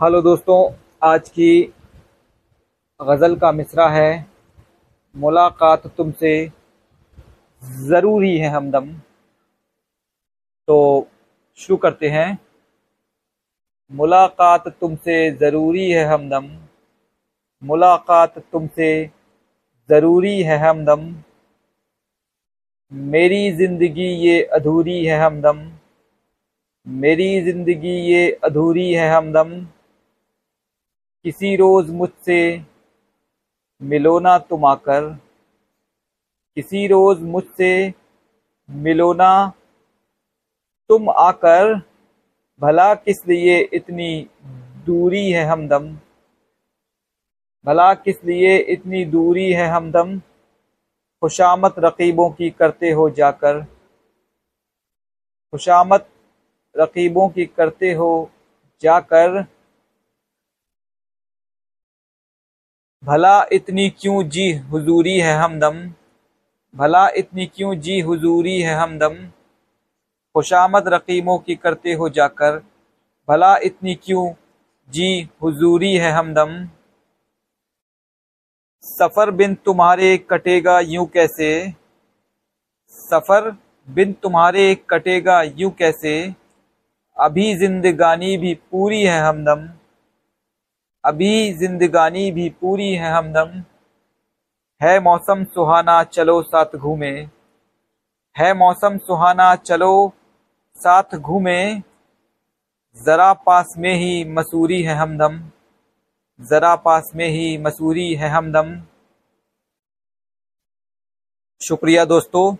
Hello दोस्तों, आज की गज़ल का मिसरा है। मुलाकात तुमसे ज़रूरी है हमदम। तो शुरू करते हैं। मुलाकात तुमसे ज़रूरी है हमदम। मुलाकात तुमसे ज़रूरी है हमदम। मेरी ज़िंदगी ये अधूरी है हमदम। मेरी ज़िंदगी ये अधूरी है हमदम। किसी रोज़ मुझसे मिलो ना तुम आकर। किसी रोज़ मुझसे मिलो ना तुम आकर। भला किस लिए इतनी दूरी है हमदम? भला किस लिए इतनी दूरी है हमदम? खुशामत रकीबों की करते हो जाकर। खुशामत रकीबों की करते हो जाकर। भला इतनी क्यों जी हुजूरी है हमदम? भला इतनी क्यों जी हुजूरी है हमदम? खुशामद रकीमों की करते हो जाकर, भला इतनी क्यों जी हुजूरी है हमदम? सफ़र बिन तुम्हारे कटेगा यूँ कैसे? सफ़र बिन तुम्हारे कटेगा यूँ कैसे? अभी जिंदगानी भी पूरी है हमदम। अभी जिंदगानी भी पूरी है हमदम। है मौसम सुहाना, चलो साथ घूमे। है मौसम सुहाना, चलो साथ घूमे। जरा पास में ही मसूरी है हमदम। जरा पास में ही मसूरी है हमदम। शुक्रिया दोस्तों,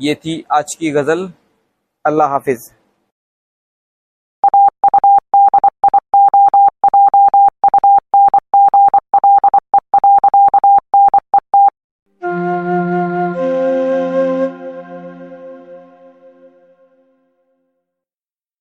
ये थी आज की गज़ल। अल्लाह हाफिज़।